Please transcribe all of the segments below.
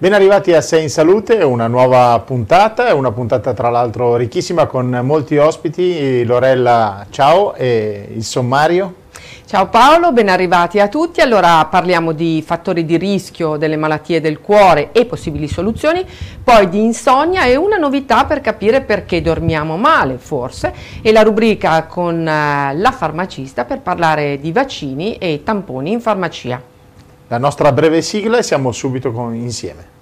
Ben arrivati a Sei in Salute, una nuova puntata, una puntata tra l'altro ricchissima con molti ospiti. Lorella, ciao, e il sommario? Ciao Paolo, ben arrivati a tutti. Allora parliamo di fattori di rischio delle malattie del cuore e possibili soluzioni, poi di insonnia e una novità per capire perché dormiamo male, forse, e la rubrica con eh, la farmacista per parlare di vaccini e tamponi in farmacia. La nostra breve sigla e siamo subito con, insieme.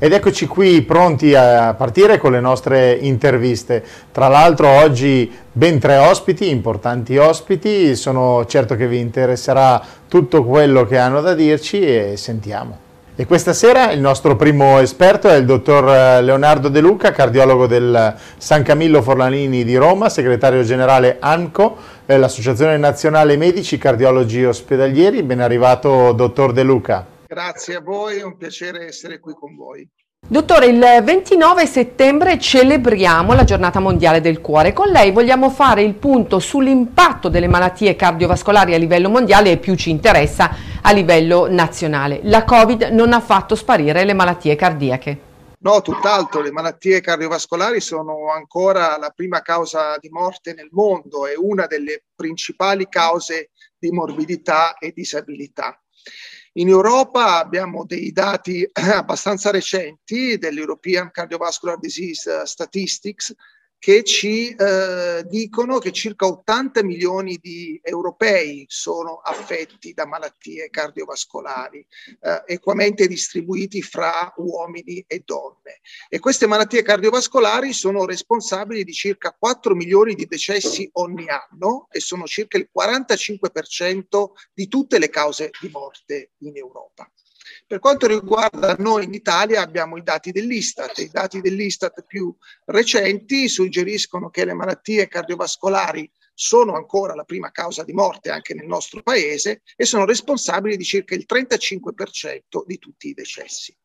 Ed eccoci qui pronti a partire con le nostre interviste. Tra l'altro oggi ben tre ospiti, importanti ospiti, sono certo che vi interesserà tutto quello che hanno da dirci e sentiamo. E questa sera il nostro primo esperto è il dottor Leonardo De Luca, cardiologo del San Camillo Forlanini di Roma, segretario generale ANCO, l'Associazione Nazionale Medici Cardiologi Ospedalieri. Ben arrivato dottor De Luca. Grazie a voi, è un piacere essere qui con voi. Dottore, il 29 settembre celebriamo la giornata mondiale del cuore. Con lei vogliamo fare il punto sull'impatto delle malattie cardiovascolari a livello mondiale e più ci interessa a livello nazionale. La Covid non ha fatto sparire le malattie cardiache. No, tutt'altro, le malattie cardiovascolari sono ancora la prima causa di morte nel mondo e una delle principali cause di morbidità e disabilità. In Europa abbiamo dei dati abbastanza recenti dell'European Cardiovascular Disease Statistics che ci eh, dicono che circa 80 milioni di europei sono affetti da malattie cardiovascolari, eh, equamente distribuiti fra uomini e donne. E queste malattie cardiovascolari sono responsabili di circa 4 milioni di decessi ogni anno e sono circa il 45% di tutte le cause di morte in Europa. Per quanto riguarda noi in Italia abbiamo i dati dell'Istat. I dati dell'Istat più recenti suggeriscono che le malattie cardiovascolari sono ancora la prima causa di morte anche nel nostro paese e sono responsabili di circa il 35% di tutti i decessi.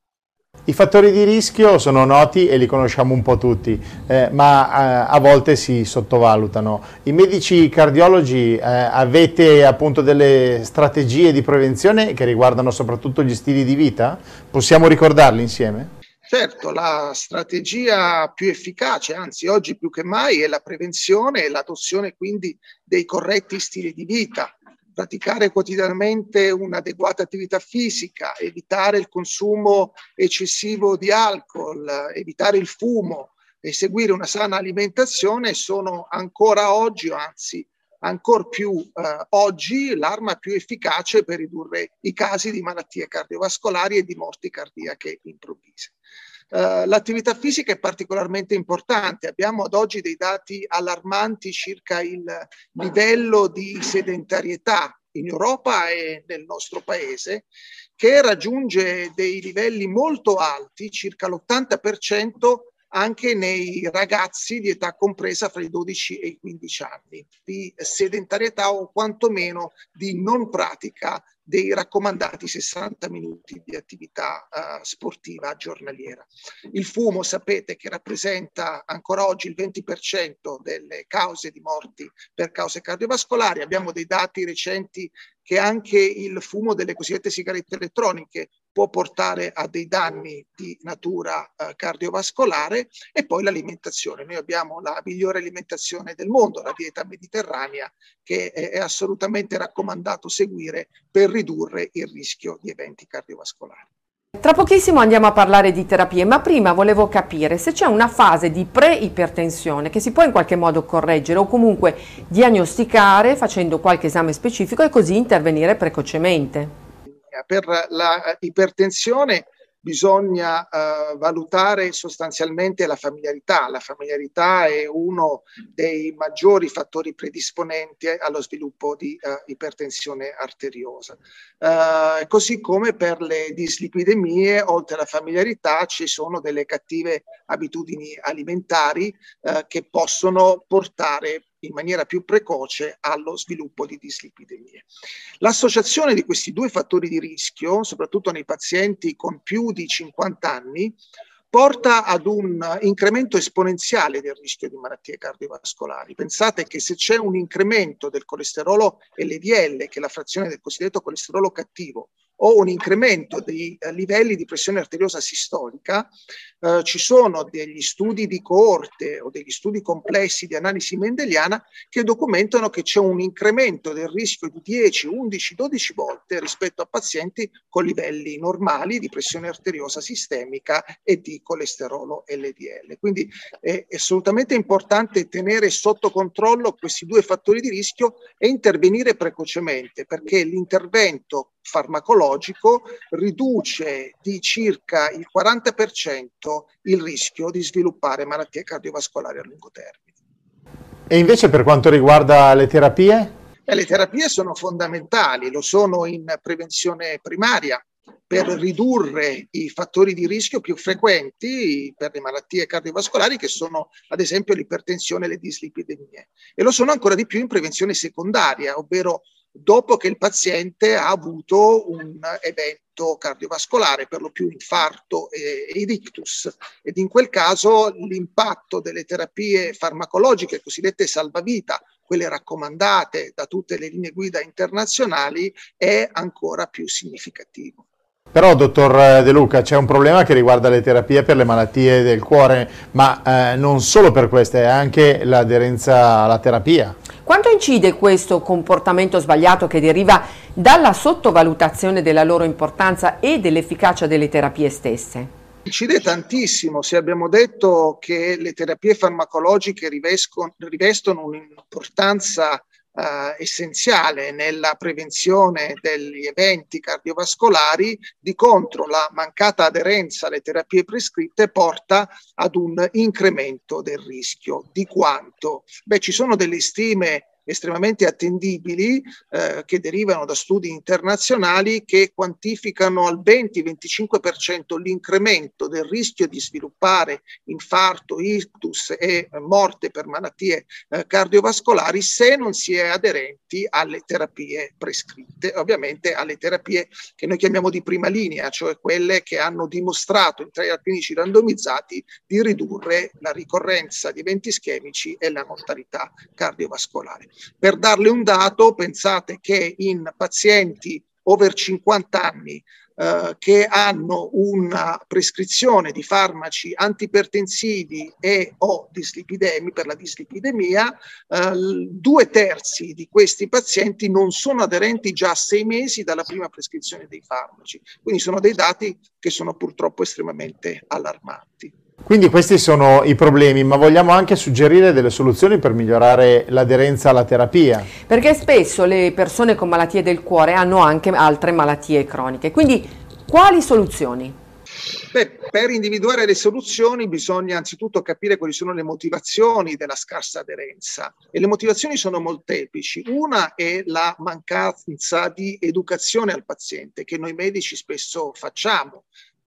I fattori di rischio sono noti e li conosciamo un po' tutti, eh, ma eh, a volte si sottovalutano. I medici cardiologi eh, avete appunto delle strategie di prevenzione che riguardano soprattutto gli stili di vita? Possiamo ricordarli insieme? Certo, la strategia più efficace, anzi oggi più che mai, è la prevenzione e l'adozione quindi dei corretti stili di vita praticare quotidianamente un'adeguata attività fisica, evitare il consumo eccessivo di alcol, evitare il fumo e seguire una sana alimentazione sono ancora oggi, anzi ancora più eh, oggi, l'arma più efficace per ridurre i casi di malattie cardiovascolari e di morti cardiache improvvise. Uh, l'attività fisica è particolarmente importante. Abbiamo ad oggi dei dati allarmanti circa il livello di sedentarietà in Europa e nel nostro paese, che raggiunge dei livelli molto alti, circa l'80% anche nei ragazzi di età compresa fra i 12 e i 15 anni, di sedentarietà o quantomeno di non pratica dei raccomandati 60 minuti di attività uh, sportiva giornaliera. Il fumo sapete che rappresenta ancora oggi il 20% delle cause di morti per cause cardiovascolari. Abbiamo dei dati recenti che anche il fumo delle cosiddette sigarette elettroniche può portare a dei danni di natura eh, cardiovascolare e poi l'alimentazione. Noi abbiamo la migliore alimentazione del mondo, la dieta mediterranea, che è, è assolutamente raccomandato seguire per ridurre il rischio di eventi cardiovascolari. Tra pochissimo andiamo a parlare di terapie, ma prima volevo capire se c'è una fase di pre-ipertensione che si può in qualche modo correggere o comunque diagnosticare facendo qualche esame specifico e così intervenire precocemente. Per la ipertensione bisogna uh, valutare sostanzialmente la familiarità. La familiarità è uno dei maggiori fattori predisponenti allo sviluppo di uh, ipertensione arteriosa. Uh, così come per le dislipidemie, oltre alla familiarità, ci sono delle cattive abitudini alimentari che possono portare in maniera più precoce allo sviluppo di dislipidemie. L'associazione di questi due fattori di rischio, soprattutto nei pazienti con più di 50 anni, porta ad un incremento esponenziale del rischio di malattie cardiovascolari. Pensate che se c'è un incremento del colesterolo LDL, che è la frazione del cosiddetto colesterolo cattivo, o un incremento dei eh, livelli di pressione arteriosa sistolica, eh, ci sono degli studi di coorte o degli studi complessi di analisi mendeliana che documentano che c'è un incremento del rischio di 10, 11, 12 volte rispetto a pazienti con livelli normali di pressione arteriosa sistemica e di colesterolo LDL. Quindi è assolutamente importante tenere sotto controllo questi due fattori di rischio e intervenire precocemente perché l'intervento farmacologico riduce di circa il 40% il rischio di sviluppare malattie cardiovascolari a lungo termine. E invece per quanto riguarda le terapie? Eh, le terapie sono fondamentali, lo sono in prevenzione primaria per ridurre i fattori di rischio più frequenti per le malattie cardiovascolari che sono ad esempio l'ipertensione e le dislipidemie e lo sono ancora di più in prevenzione secondaria, ovvero dopo che il paziente ha avuto un evento cardiovascolare, per lo più infarto e, ictus. Ed in quel caso l'impatto delle terapie farmacologiche cosiddette salvavita, quelle raccomandate da tutte le linee guida internazionali, è ancora più significativo. Però, dottor De Luca, c'è un problema che riguarda le terapie per le malattie del cuore, ma eh, non solo per queste, è anche l'aderenza alla terapia. Quanto incide questo comportamento sbagliato che deriva dalla sottovalutazione della loro importanza e dell'efficacia delle terapie stesse? Incide tantissimo, se abbiamo detto che le terapie farmacologiche rivestono un'importanza eh, essenziale nella prevenzione degli eventi cardiovascolari, di contro la mancata aderenza alle terapie prescritte porta ad un incremento del rischio. Di quanto? Beh, ci sono delle stime estremamente attendibili eh, che derivano da studi internazionali che quantificano al 20-25% l'incremento del rischio di sviluppare infarto, ictus e morte per malattie eh, cardiovascolari se non si è aderenti alle terapie prescritte, ovviamente alle terapie che noi chiamiamo di prima linea, cioè quelle che hanno dimostrato in trial clinici randomizzati di ridurre la ricorrenza di eventi ischemici e la mortalità cardiovascolare. Per darle un dato, pensate che in pazienti over 50 anni eh, che hanno una prescrizione di farmaci antipertensivi e o dislipidemi per la dislipidemia, eh, due terzi di questi pazienti non sono aderenti già a sei mesi dalla prima prescrizione dei farmaci. Quindi sono dei dati che sono purtroppo estremamente allarmanti. Quindi questi sono i problemi, ma vogliamo anche suggerire delle soluzioni per migliorare l'aderenza alla terapia. Perché spesso le persone con malattie del cuore hanno anche altre malattie croniche. Quindi quali soluzioni? Beh, per individuare le soluzioni bisogna anzitutto capire quali sono le motivazioni della scarsa aderenza e le motivazioni sono molteplici. Una è la mancanza di educazione al paziente che noi medici spesso facciamo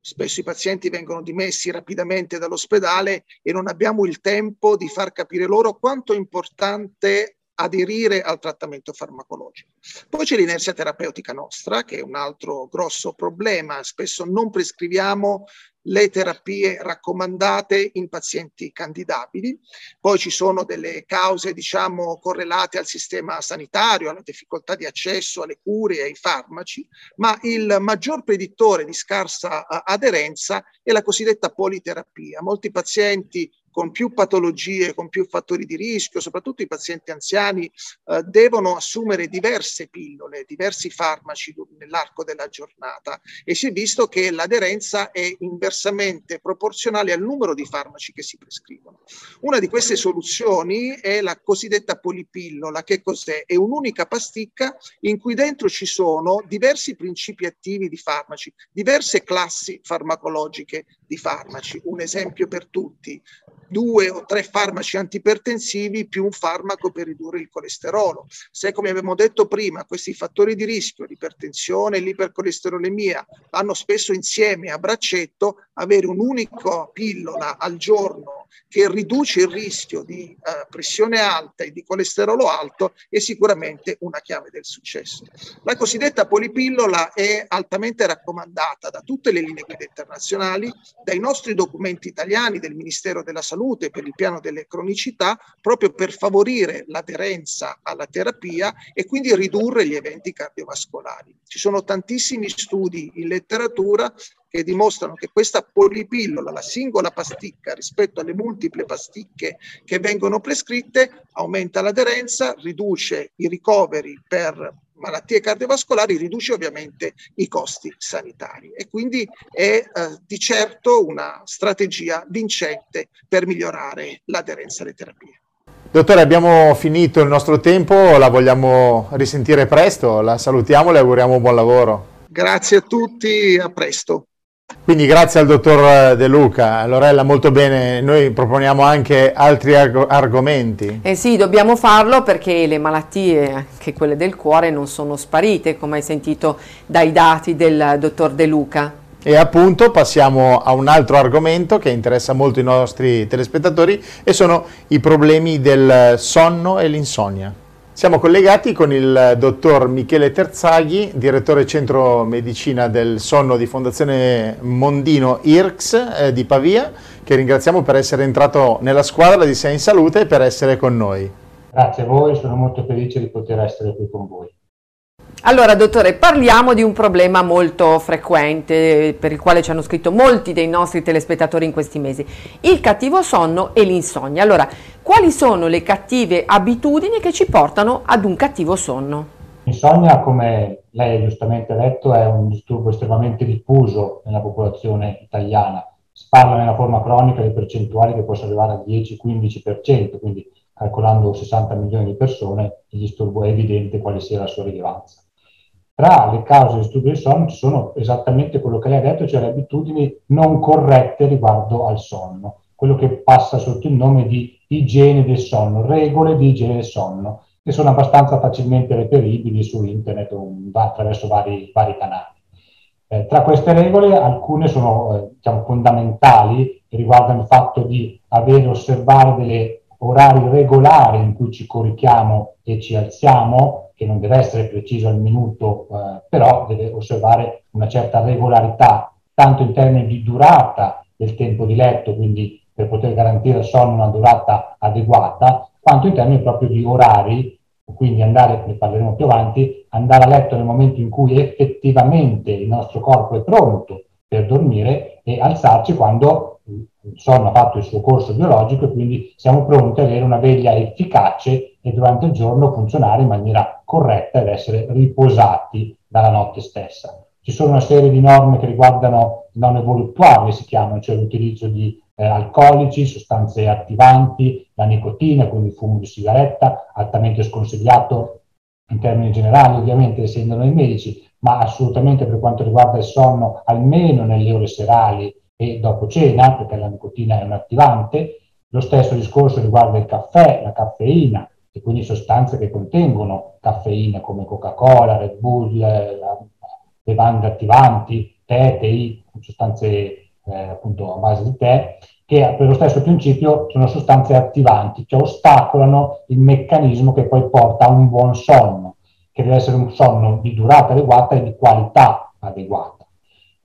Spesso i pazienti vengono dimessi rapidamente dall'ospedale e non abbiamo il tempo di far capire loro quanto è importante aderire al trattamento farmacologico. Poi c'è l'inerzia terapeutica nostra, che è un altro grosso problema. Spesso non prescriviamo le terapie raccomandate in pazienti candidabili. Poi ci sono delle cause, diciamo, correlate al sistema sanitario, alla difficoltà di accesso alle cure e ai farmaci, ma il maggior predittore di scarsa aderenza è la cosiddetta politerapia. Molti pazienti con più patologie, con più fattori di rischio, soprattutto i pazienti anziani, eh, devono assumere diverse pillole, diversi farmaci nell'arco della giornata e si è visto che l'aderenza è inversamente proporzionale al numero di farmaci che si prescrivono. Una di queste soluzioni è la cosiddetta polipillola, che cos'è? È un'unica pasticca in cui dentro ci sono diversi principi attivi di farmaci, diverse classi farmacologiche di farmaci. Un esempio per tutti, due o tre farmaci antipertensivi più un farmaco per ridurre il colesterolo. Se, come abbiamo detto prima, questi fattori di rischio, l'ipertensione e l'ipercolesterolemia, vanno spesso insieme a braccetto, avere un'unica pillola al giorno che riduce il rischio di eh, pressione alta e di colesterolo alto è sicuramente una chiave del successo. La cosiddetta polipillola è altamente raccomandata da tutte le linee guida internazionali, dai nostri documenti italiani del Ministero della Salute per il piano delle cronicità, proprio per favorire l'aderenza alla terapia e quindi ridurre gli eventi cardiovascolari. Ci sono tantissimi studi in letteratura che dimostrano che questa polipillola, la singola pasticca rispetto alle multiple pasticche che vengono prescritte, aumenta l'aderenza, riduce i ricoveri per malattie cardiovascolari, riduce ovviamente i costi sanitari e quindi è eh, di certo una strategia vincente per migliorare l'aderenza alle terapie. Dottore, abbiamo finito il nostro tempo, la vogliamo risentire presto, la salutiamo e le auguriamo buon lavoro. Grazie a tutti, a presto. Quindi grazie al dottor De Luca, Lorella molto bene, noi proponiamo anche altri arg argomenti. Eh sì, dobbiamo farlo perché le malattie, anche quelle del cuore, non sono sparite, come hai sentito dai dati del dottor De Luca. E appunto passiamo a un altro argomento che interessa molto i nostri telespettatori e sono i problemi del sonno e l'insonnia. Siamo collegati con il dottor Michele Terzaghi, direttore centro medicina del sonno di Fondazione Mondino IRX eh, di Pavia, che ringraziamo per essere entrato nella squadra di Sei in Salute e per essere con noi. Grazie a voi, sono molto felice di poter essere qui con voi. Allora, dottore, parliamo di un problema molto frequente per il quale ci hanno scritto molti dei nostri telespettatori in questi mesi, il cattivo sonno e l'insonnia. Allora, quali sono le cattive abitudini che ci portano ad un cattivo sonno? L'insonnia, come lei giustamente ha detto, è un disturbo estremamente diffuso nella popolazione italiana. Si parla nella forma cronica di percentuali che possono arrivare al 10-15%, quindi calcolando 60 milioni di persone, il disturbo è evidente quale sia la sua rilevanza. Tra le cause di disturbi del sonno ci sono esattamente quello che lei ha detto, cioè le abitudini non corrette riguardo al sonno, quello che passa sotto il nome di igiene del sonno, regole di igiene del sonno, che sono abbastanza facilmente reperibili su internet o attraverso vari, vari canali. Eh, tra queste regole alcune sono eh, diciamo, fondamentali riguardano il fatto di avere osservare delle orari regolari in cui ci corichiamo e ci alziamo, che non deve essere preciso al minuto, eh, però deve osservare una certa regolarità, tanto in termini di durata del tempo di letto, quindi per poter garantire al sonno una durata adeguata, quanto in termini proprio di orari, quindi andare, ne parleremo più avanti, andare a letto nel momento in cui effettivamente il nostro corpo è pronto per dormire e alzarci quando il sonno ha fatto il suo corso biologico e quindi siamo pronti ad avere una veglia efficace e durante il giorno funzionare in maniera corretta ed essere riposati dalla notte stessa. Ci sono una serie di norme che riguardano non evoluttuali, si chiamano, cioè l'utilizzo di eh, alcolici, sostanze attivanti, la nicotina, quindi il fumo di sigaretta, altamente sconsigliato in termini generali, ovviamente essendo noi medici, ma assolutamente per quanto riguarda il sonno, almeno nelle ore serali e dopo cena, perché la nicotina è un attivante. Lo stesso discorso riguarda il caffè, la caffeina, e quindi sostanze che contengono caffeina come Coca-Cola, Red Bull, bevande attivanti, tè, tè, sostanze eh, appunto a base di tè, che per lo stesso principio sono sostanze attivanti, che ostacolano il meccanismo che poi porta a un buon sonno, che deve essere un sonno di durata adeguata e di qualità adeguata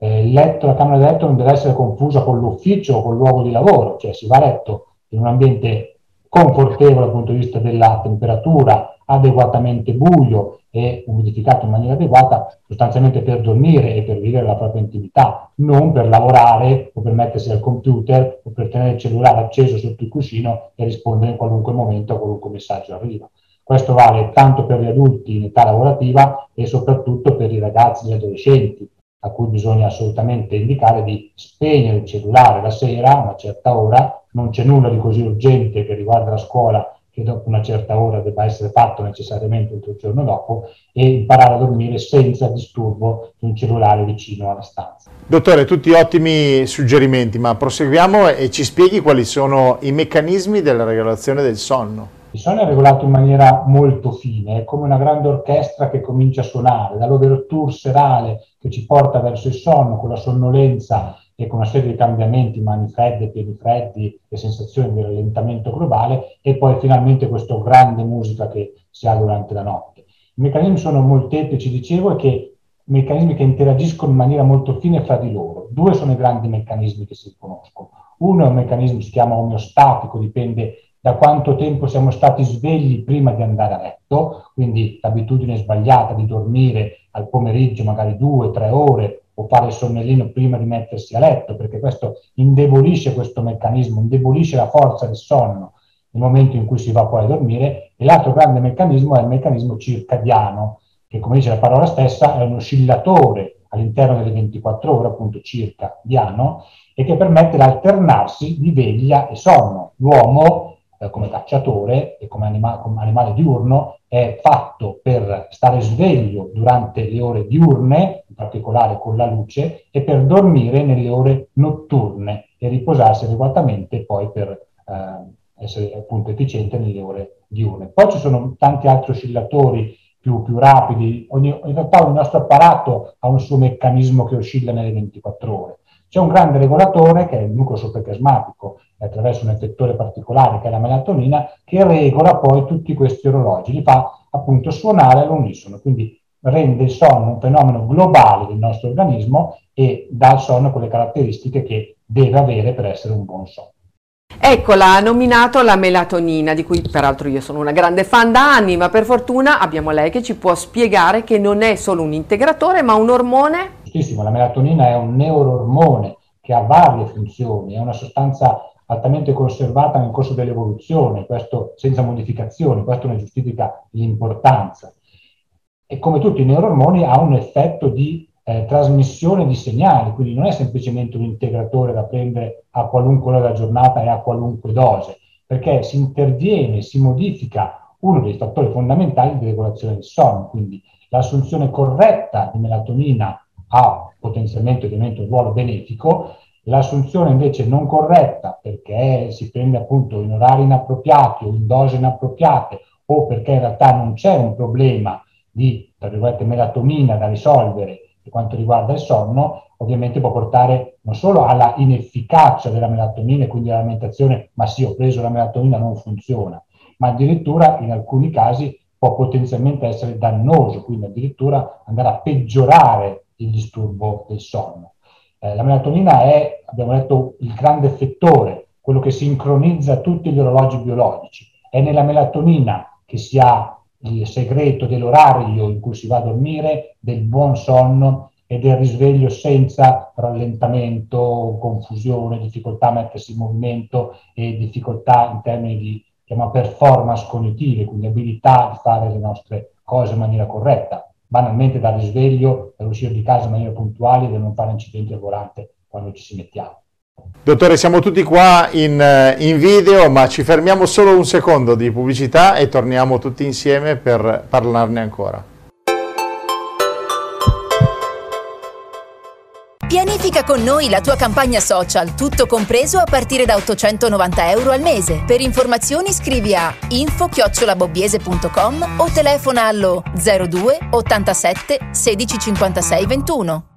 eh, letto, la camera da letto non deve essere confusa con l'ufficio o con il luogo di lavoro, cioè si va a letto in un ambiente confortevole dal punto di vista della temperatura, adeguatamente buio e umidificato in maniera adeguata, sostanzialmente per dormire e per vivere la propria intimità, non per lavorare o per mettersi al computer o per tenere il cellulare acceso sotto il cuscino e rispondere in qualunque momento a qualunque messaggio arriva. Questo vale tanto per gli adulti in età lavorativa e soprattutto per i ragazzi e gli adolescenti, a cui bisogna assolutamente indicare di spegnere il cellulare la sera a una certa ora, non c'è nulla di così urgente che riguarda la scuola che dopo una certa ora debba essere fatto necessariamente il giorno dopo e imparare a dormire senza disturbo di un cellulare vicino alla stanza. Dottore, tutti ottimi suggerimenti, ma proseguiamo e ci spieghi quali sono i meccanismi della regolazione del sonno. Il sonno è regolato in maniera molto fine, è come una grande orchestra che comincia a suonare, dall'overture serale che ci porta verso il sonno con la sonnolenza e con una serie di cambiamenti, mani fredde, piedi freddi e sensazioni di rallentamento globale e poi finalmente questa grande musica che si ha durante la notte. I meccanismi sono molteplici, dicevo, e che meccanismi che interagiscono in maniera molto fine fra di loro. Due sono i grandi meccanismi che si conoscono. Uno è un meccanismo che si chiama omeostatico, dipende da quanto tempo siamo stati svegli prima di andare a letto, quindi l'abitudine sbagliata di dormire al pomeriggio magari due, tre ore o fare il sonnellino prima di mettersi a letto, perché questo indebolisce questo meccanismo, indebolisce la forza del sonno nel momento in cui si va poi a dormire. E l'altro grande meccanismo è il meccanismo circadiano, che come dice la parola stessa è un oscillatore all'interno delle 24 ore, appunto circa diano, e che permette l'alternarsi di veglia e sonno. L'uomo, eh, come cacciatore e come, anima- come, animale diurno, è fatto per stare sveglio durante le ore diurne, in particolare con la luce, e per dormire nelle ore notturne e riposarsi adeguatamente poi per eh, essere appunto efficiente nelle ore diurne. Poi ci sono tanti altri oscillatori più, più rapidi. Ogni, in realtà il nostro apparato ha un suo meccanismo che oscilla nelle 24 ore. C'è un grande regolatore che è il nucleo sopplasmatico attraverso un effettore particolare che è la melatonina che regola poi tutti questi orologi, li fa appunto suonare all'unisono, quindi rende il sonno un fenomeno globale del nostro organismo e dà al sonno quelle caratteristiche che deve avere per essere un buon sonno. Eccola, ha nominato la melatonina, di cui peraltro io sono una grande fan da anni, ma per fortuna abbiamo lei che ci può spiegare che non è solo un integratore, ma un ormone. Giustissimo, la melatonina è un neuroormone che ha varie funzioni, è una sostanza altamente conservata nel corso dell'evoluzione, questo senza modificazioni, questo ne giustifica l'importanza. E come tutti i neuroormoni ha un effetto di eh, trasmissione di segnali, quindi non è semplicemente un integratore da prendere a qualunque ora della giornata e a qualunque dose, perché si interviene, si modifica uno dei fattori fondamentali di regolazione del sonno, quindi l'assunzione corretta di melatonina ha potenzialmente ovviamente un ruolo benefico, l'assunzione invece non corretta perché si prende appunto in orari inappropriati o in dosi inappropriate o perché in realtà non c'è un problema di, tra virgolette, melatonina da risolvere per quanto riguarda il sonno, ovviamente può portare non solo alla inefficacia della melatonina e quindi all'alimentazione, ma sì, ho preso la melatonina, non funziona, ma addirittura in alcuni casi può potenzialmente essere dannoso, quindi addirittura andare a peggiorare il disturbo del sonno. Eh, la melatonina è, abbiamo detto, il grande effettore, quello che sincronizza tutti gli orologi biologici. È nella melatonina che si ha il segreto dell'orario in cui si va a dormire, del buon sonno e del risveglio senza rallentamento, confusione, difficoltà a mettersi in movimento e difficoltà in termini di performance cognitive, quindi abilità di fare le nostre cose in maniera corretta. Banalmente dal risveglio, per uscire di casa in maniera puntuale e non fare incidenti al volante quando ci si mettiamo. Dottore, siamo tutti qua in, eh, in, video, ma ci fermiamo solo un secondo di pubblicità e torniamo tutti insieme per parlarne ancora. Pianifica con noi la tua campagna social, tutto compreso a partire da 890 euro al mese. Per informazioni scrivi a info-bobbiese.com o telefona allo 02 87 16 56 21.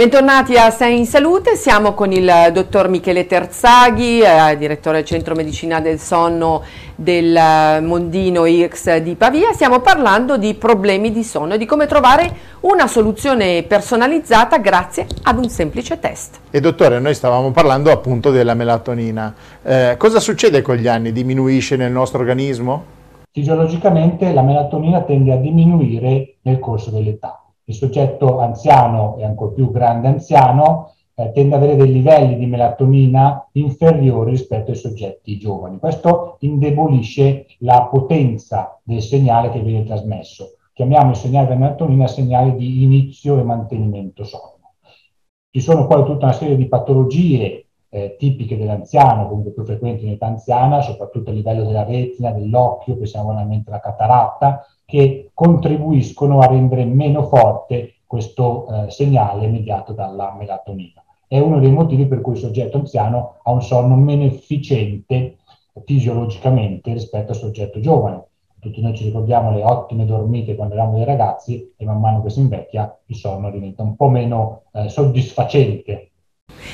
Bentornati a Sei in Salute, siamo con il dottor Michele Terzaghi, eh, direttore del Centro Medicina del Sonno del eh, Mondino X di Pavia. Stiamo parlando di problemi di sonno e di come trovare una soluzione personalizzata grazie ad un semplice test. E dottore, noi stavamo parlando appunto della melatonina. Eh, cosa succede con gli anni? Diminuisce nel nostro organismo? Fisiologicamente la melatonina tende a diminuire nel corso dell'età il soggetto anziano e ancor più grande anziano eh, tende ad avere dei livelli di melatonina inferiori rispetto ai soggetti giovani. Questo indebolisce la potenza del segnale che viene trasmesso. Chiamiamo il segnale della melatonina segnale di inizio e mantenimento sonno. Ci sono poi tutta una serie di patologie eh, tipiche dell'anziano, comunque più frequenti in età anziana, soprattutto a livello della retina, dell'occhio, pensiamo banalmente alla cataratta, che contribuiscono a rendere meno forte questo eh, segnale mediato dalla melatonina. È uno dei motivi per cui il soggetto anziano ha un sonno meno efficiente fisiologicamente rispetto al soggetto giovane. tutti noi ci ricordiamo le ottime dormite quando eravamo dei ragazzi e man mano che si invecchia il sonno diventa un po' meno eh, soddisfacente.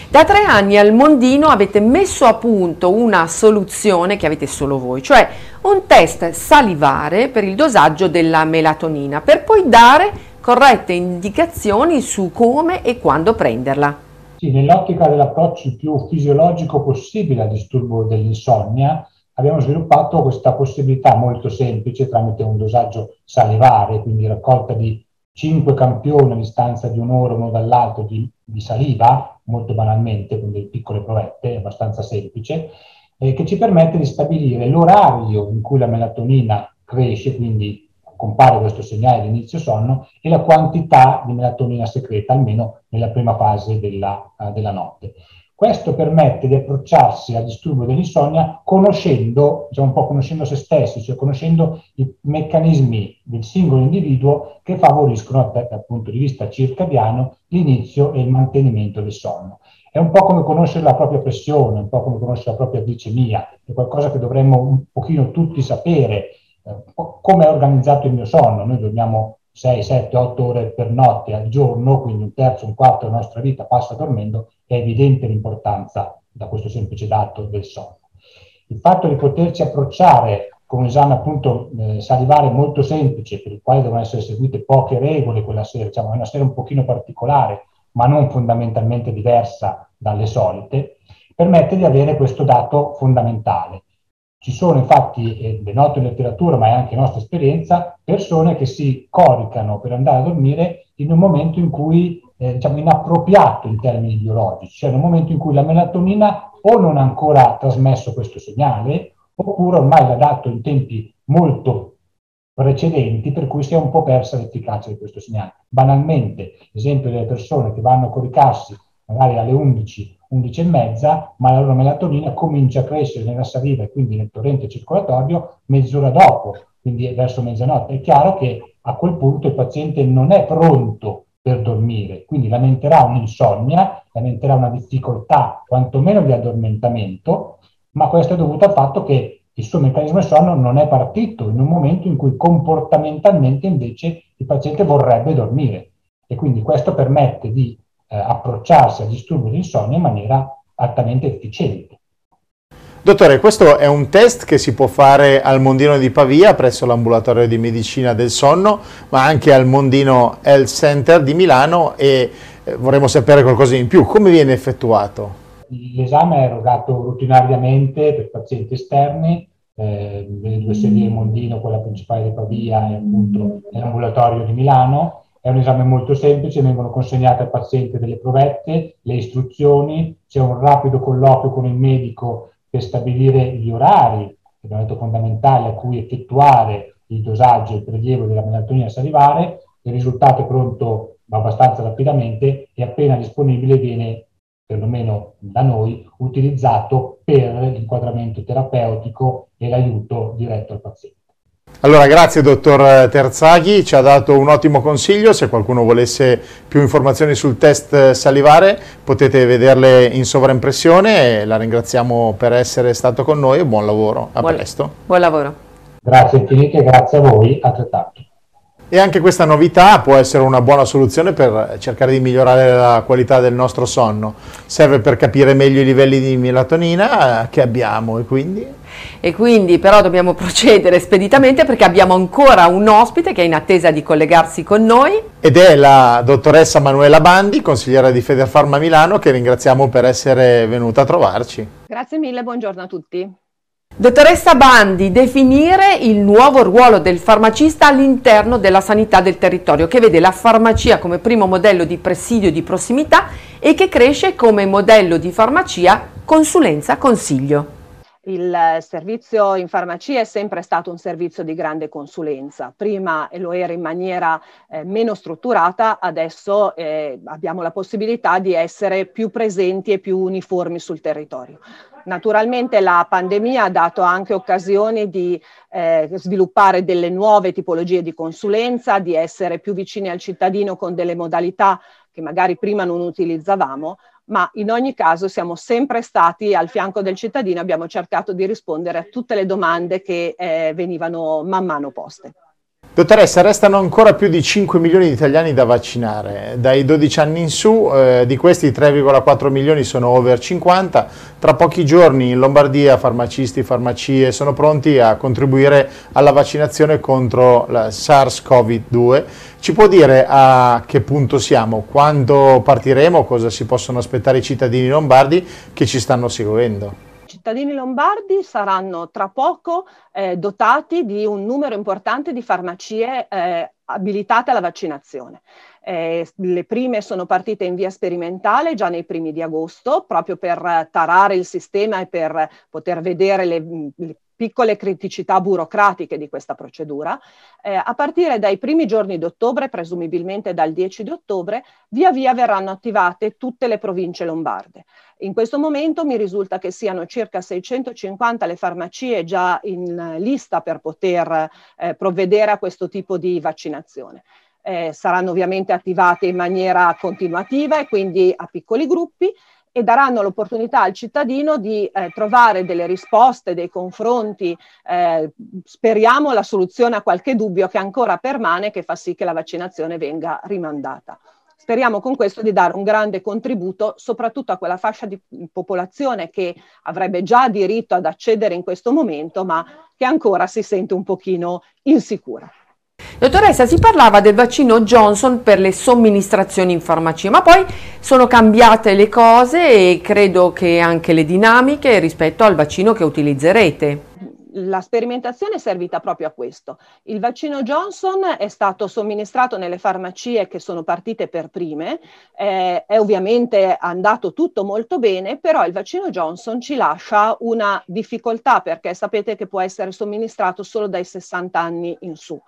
Da tre anni al Mondino avete messo a punto una soluzione che avete solo voi, cioè un test salivare per il dosaggio della melatonina, per poi dare corrette indicazioni su come e quando prenderla. Sì, nell'ottica dell'approccio più fisiologico possibile al disturbo dell'insonnia, abbiamo sviluppato questa possibilità molto semplice tramite un dosaggio salivare, quindi raccolta di 5 campioni a distanza di un'ora uno dall'altro di, di, saliva, molto banalmente, quindi piccole provette, abbastanza semplice, eh, che ci permette di stabilire l'orario in cui la melatonina cresce, quindi compare questo segnale di inizio sonno, e la quantità di melatonina secreta, almeno nella prima fase della, uh, della notte. Questo permette di approcciarsi al disturbo dell'insonnia conoscendo, diciamo un po' conoscendo se stessi, cioè conoscendo i meccanismi del singolo individuo che favoriscono dal punto di vista circadiano l'inizio e il mantenimento del sonno. È un po' come conoscere la propria pressione, un po' come conoscere la propria glicemia, è qualcosa che dovremmo un pochino tutti sapere, eh, come è organizzato il mio sonno. Noi dobbiamo 6, 7, 8 ore per notte al giorno, quindi un terzo, un quarto della nostra vita passa dormendo, è evidente l'importanza da questo semplice dato del sonno. Il fatto di poterci approcciare con un esame appunto eh, salivare molto semplice, per il quale devono essere seguite poche regole quella sera, diciamo è una sera un pochino particolare, ma non fondamentalmente diversa dalle solite, permette di avere questo dato fondamentale. Ci sono infatti, è ben noto in letteratura, ma è anche nostra esperienza, persone che si coricano per andare a dormire in un momento in cui, eh, diciamo, inappropriato in termini biologici, cioè un momento in cui la melatonina o non ha ancora trasmesso questo segnale, oppure ormai l'ha dato in tempi molto precedenti, per cui si è un po' persa l'efficacia di questo segnale. Banalmente, l'esempio delle persone che vanno a coricarsi magari alle 11 11 e mezza, ma la loro melatonina comincia a crescere nella saliva e quindi nel torrente circolatorio mezz'ora dopo, quindi verso mezzanotte. È chiaro che a quel punto il paziente non è pronto per dormire, quindi lamenterà un'insonnia, lamenterà una difficoltà quantomeno di addormentamento, ma questo è dovuto al fatto che il suo meccanismo di sonno non è partito in un momento in cui comportamentalmente invece il paziente vorrebbe dormire. E quindi questo permette di eh, approcciarsi al disturbo di insonnia in maniera altamente efficiente. Dottore, questo è un test che si può fare al Mondino di Pavia presso l'ambulatorio di medicina del sonno, ma anche al Mondino Health Center di Milano e eh, vorremmo sapere qualcosa in più. Come viene effettuato? L'esame è erogato rutinariamente per pazienti esterni, eh, nelle due sedi del Mondino, quella principale di Pavia e appunto nell'ambulatorio di Milano è un esame molto semplice, vengono consegnate al paziente delle provette, le istruzioni, c'è un rapido colloquio con il medico per stabilire gli orari, che abbiamo detto fondamentali, a cui effettuare il dosaggio e il prelievo della melatonina salivare, il risultato è pronto abbastanza rapidamente e appena disponibile viene, perlomeno da noi, utilizzato per l'inquadramento terapeutico e l'aiuto diretto al paziente. Allora, grazie dottor Terzaghi, ci ha dato un ottimo consiglio, se qualcuno volesse più informazioni sul test salivare potete vederle in sovraimpressione, la ringraziamo per essere stato con noi e buon lavoro, a buon, presto. Buon lavoro. Grazie infinite, grazie a voi, altrettanto. E anche questa novità può essere una buona soluzione per cercare di migliorare la qualità del nostro sonno. Serve per capire meglio i livelli di melatonina eh, che abbiamo e quindi... E quindi però dobbiamo procedere speditamente perché abbiamo ancora un ospite che è in attesa di collegarsi con noi. Ed è la dottoressa Manuela Bandi, consigliera di Federfarma Milano, che ringraziamo per essere venuta a trovarci. Grazie mille, buongiorno a tutti. Dottoressa Bandi, definire il nuovo ruolo del farmacista all'interno della sanità del territorio, che vede la farmacia come primo modello di presidio di prossimità e che cresce come modello di farmacia consulenza-consiglio. Il servizio in farmacia è sempre stato un servizio di grande consulenza. Prima lo era in maniera eh, meno strutturata, adesso eh, abbiamo la possibilità di essere più presenti e più uniformi sul territorio. Naturalmente la pandemia ha dato anche occasioni di eh, sviluppare delle nuove tipologie di consulenza, di essere più vicini al cittadino con delle modalità che magari prima non utilizzavamo. Ma in ogni caso siamo sempre stati al fianco del cittadino, abbiamo cercato di rispondere a tutte le domande che eh, venivano man mano poste. Dottoressa, restano ancora più di 5 milioni di italiani da vaccinare, dai 12 anni in su, eh, di questi 3,4 milioni sono over 50, tra pochi giorni in Lombardia farmacisti, farmacie sono pronti a contribuire alla vaccinazione contro la SARS-CoV-2. Ci può dire a che punto siamo, quando partiremo, cosa si possono aspettare i cittadini lombardi che ci stanno seguendo? Cittadini lombardi saranno tra poco eh, dotati di un numero importante di farmacie eh, abilitate alla vaccinazione. Eh, le prime sono partite in via sperimentale già nei primi di agosto, proprio per tarare il sistema e per poter vedere le, le piccole criticità burocratiche di questa procedura. Eh, a partire dai primi giorni di ottobre, presumibilmente dal 10 di ottobre, via via verranno attivate tutte le province lombarde. In questo momento mi risulta che siano circa 650 le farmacie già in lista per poter eh, provvedere a questo tipo di vaccinazione. Eh, saranno ovviamente attivate in maniera continuativa e quindi a piccoli gruppi e daranno l'opportunità al cittadino di eh, trovare delle risposte, dei confronti, eh, speriamo la soluzione a qualche dubbio che ancora permane che fa sì che la vaccinazione venga rimandata. Speriamo con questo di dare un grande contributo soprattutto a quella fascia di popolazione che avrebbe già diritto ad accedere in questo momento, ma che ancora si sente un pochino insicura. Dottoressa, si parlava del vaccino Johnson per le somministrazioni in farmacia, ma poi sono cambiate le cose e credo che anche le dinamiche rispetto al vaccino che utilizzerete la sperimentazione è servita proprio a questo. Il vaccino Johnson è stato somministrato nelle farmacie che sono partite per prime, eh, è ovviamente andato tutto molto bene, però il vaccino Johnson ci lascia una difficoltà perché sapete che può essere somministrato solo dai 60 anni in su.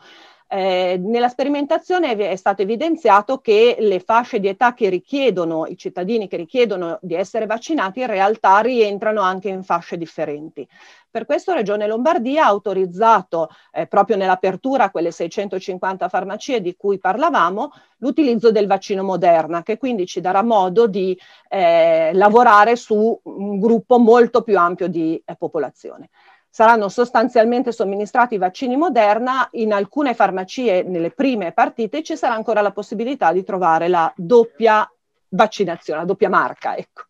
Eh, nella sperimentazione è stato evidenziato che le fasce di età che richiedono, i cittadini che richiedono di essere vaccinati, in realtà rientrano anche in fasce differenti. Per questo Regione Lombardia ha autorizzato eh, proprio nell'apertura quelle 650 farmacie di cui parlavamo l'utilizzo del vaccino Moderna, che quindi ci darà modo di eh, lavorare su un gruppo molto più ampio di eh, popolazione saranno sostanzialmente somministrati i vaccini Moderna, in alcune farmacie nelle prime partite ci sarà ancora la possibilità di trovare la doppia vaccinazione, la doppia marca. Ecco.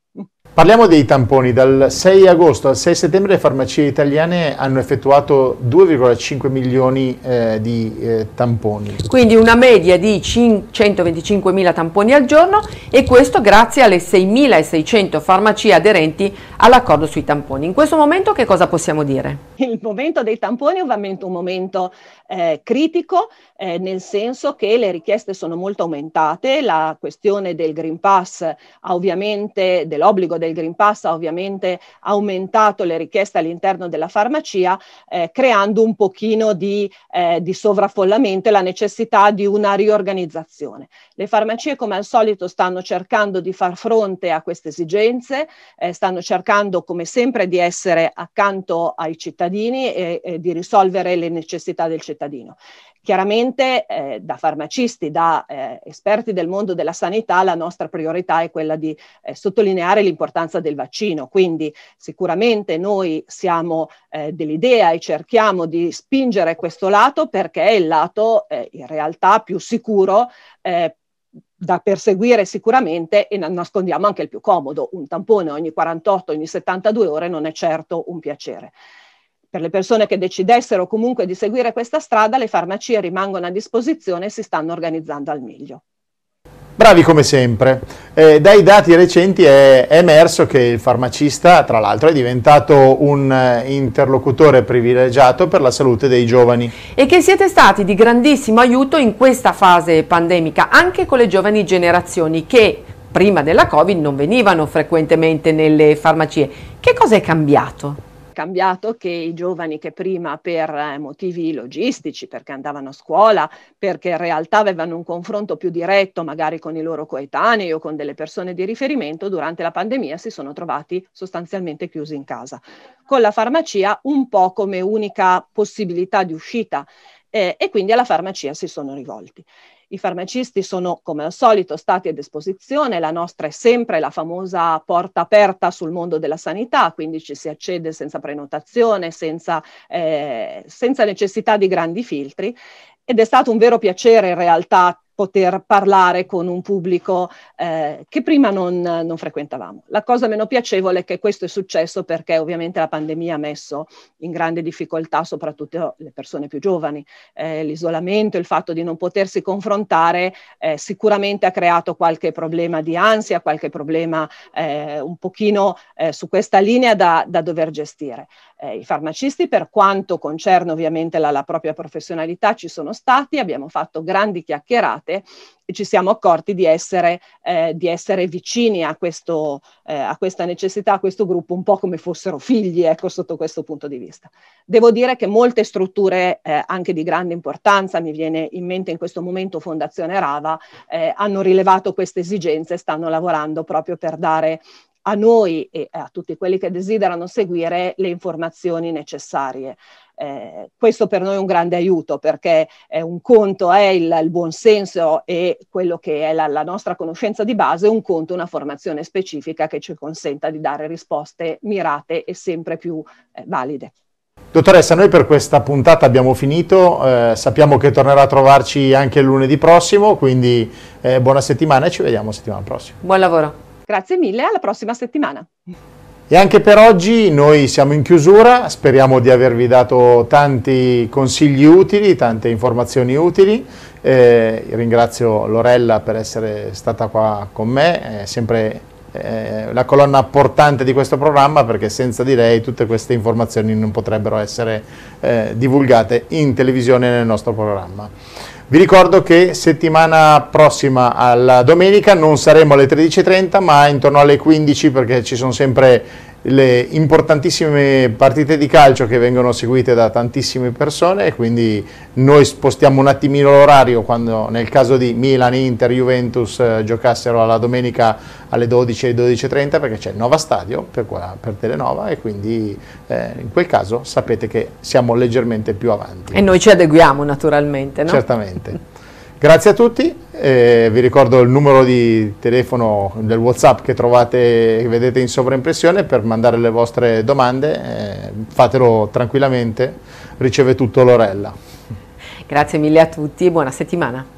Parliamo dei tamponi. Dal 6 agosto al 6 settembre le farmacie italiane hanno effettuato 2,5 milioni eh, di eh, tamponi. Quindi una media di 125 mila tamponi al giorno e questo grazie alle 6.600 farmacie aderenti all'accordo sui tamponi. In questo momento che cosa possiamo dire? Il momento dei tamponi è ovviamente un momento eh, critico, eh, nel senso che le richieste sono molto aumentate, la questione del Green Pass ha ovviamente, dell'obbligo del Green Pass ha ovviamente aumentato le richieste all'interno della farmacia, eh, creando un pochino di, eh, di sovraffollamento e la necessità di una riorganizzazione. Le farmacie come al solito stanno cercando di far fronte a queste esigenze, eh, stanno cercando come sempre di essere accanto ai cittadini e, e di risolvere le necessità del cittadino cittadino. Chiaramente eh, da farmacisti, da eh, esperti del mondo della sanità, la nostra priorità è quella di eh, sottolineare l'importanza del vaccino, quindi sicuramente noi siamo eh, dell'idea e cerchiamo di spingere questo lato perché è il lato eh, in realtà più sicuro eh, da perseguire sicuramente e nascondiamo anche il più comodo. Un tampone ogni 48, ogni 72 ore non è certo un piacere per le persone che decidessero comunque di seguire questa strada, le farmacie rimangono a disposizione e si stanno organizzando al meglio. Bravi come sempre. Eh, dai dati recenti è, emerso che il farmacista, tra l'altro, è diventato un eh, interlocutore privilegiato per la salute dei giovani. E che siete stati di grandissimo aiuto in questa fase pandemica, anche con le giovani generazioni che prima della Covid non venivano frequentemente nelle farmacie. Che cosa è cambiato? Cambiato che i giovani che prima per eh, motivi logistici, perché andavano a scuola, perché in realtà avevano un confronto più diretto magari con i loro coetanei o con delle persone di riferimento, durante la pandemia si sono trovati sostanzialmente chiusi in casa. Con la farmacia un po' come unica possibilità di uscita eh, e quindi alla farmacia si sono rivolti. I farmacisti sono come al solito stati a disposizione, la nostra è sempre la famosa porta aperta sul mondo della sanità, quindi ci si accede senza prenotazione, senza, eh, senza necessità di grandi filtri. Ed è stato un vero piacere in realtà poter parlare con un pubblico eh, che prima non, non, frequentavamo. La cosa meno piacevole è che questo è successo perché ovviamente la pandemia ha messo in grande difficoltà soprattutto le persone più giovani. Eh, l'isolamento, il fatto di non potersi confrontare eh, sicuramente ha creato qualche problema di ansia, qualche problema eh, un pochino eh, su questa linea da, da dover gestire. Eh, I farmacisti per quanto concerne ovviamente la, la propria professionalità ci sono stati, abbiamo fatto grandi chiacchierate e ci siamo accorti di essere, eh, di essere vicini a, questo, eh, a, questa necessità, a questo gruppo, un po' come fossero figli, ecco, sotto questo punto di vista. Devo dire che molte strutture, eh, anche di grande importanza, mi viene in mente in questo momento Fondazione Rava, eh, hanno rilevato queste esigenze e stanno lavorando proprio per dare a noi e a tutti quelli che desiderano seguire le informazioni necessarie. Eh, questo per noi è un grande aiuto perché eh, un conto è il, il buon senso e quello che è la, la, nostra conoscenza di base, un conto una formazione specifica che ci consenta di dare risposte mirate e sempre più eh, valide. Dottoressa, noi per questa puntata abbiamo finito, eh, sappiamo che tornerà a trovarci anche lunedì prossimo, quindi eh, buona settimana e ci vediamo settimana prossima. Buon lavoro. Grazie mille, alla prossima settimana. E anche per oggi noi siamo in chiusura, speriamo di avervi dato tanti consigli utili, tante informazioni utili. Eh, ringrazio Lorella per essere stata qua con me, è sempre eh, la colonna portante di questo programma perché senza di lei tutte queste informazioni non potrebbero essere eh, divulgate in televisione nel nostro programma. Vi ricordo che settimana prossima alla domenica non saremo alle 13.30 ma intorno alle 15 perché ci sono sempre le importantissime partite di calcio che vengono seguite da tantissime persone e quindi noi spostiamo un attimino l'orario quando nel caso di Milan, Inter, Juventus eh, giocassero alla domenica alle 12 e 12.30 perché c'è il Nova Stadio per, per Telenova e quindi eh, in quel caso sapete che siamo leggermente più avanti. E noi ci adeguiamo naturalmente, no? Certamente. Grazie a tutti, eh, vi ricordo il numero di telefono del Whatsapp che trovate, che vedete in sovraimpressione per mandare le vostre domande, eh, fatelo tranquillamente, riceve tutto Lorella. Grazie mille a tutti e buona settimana.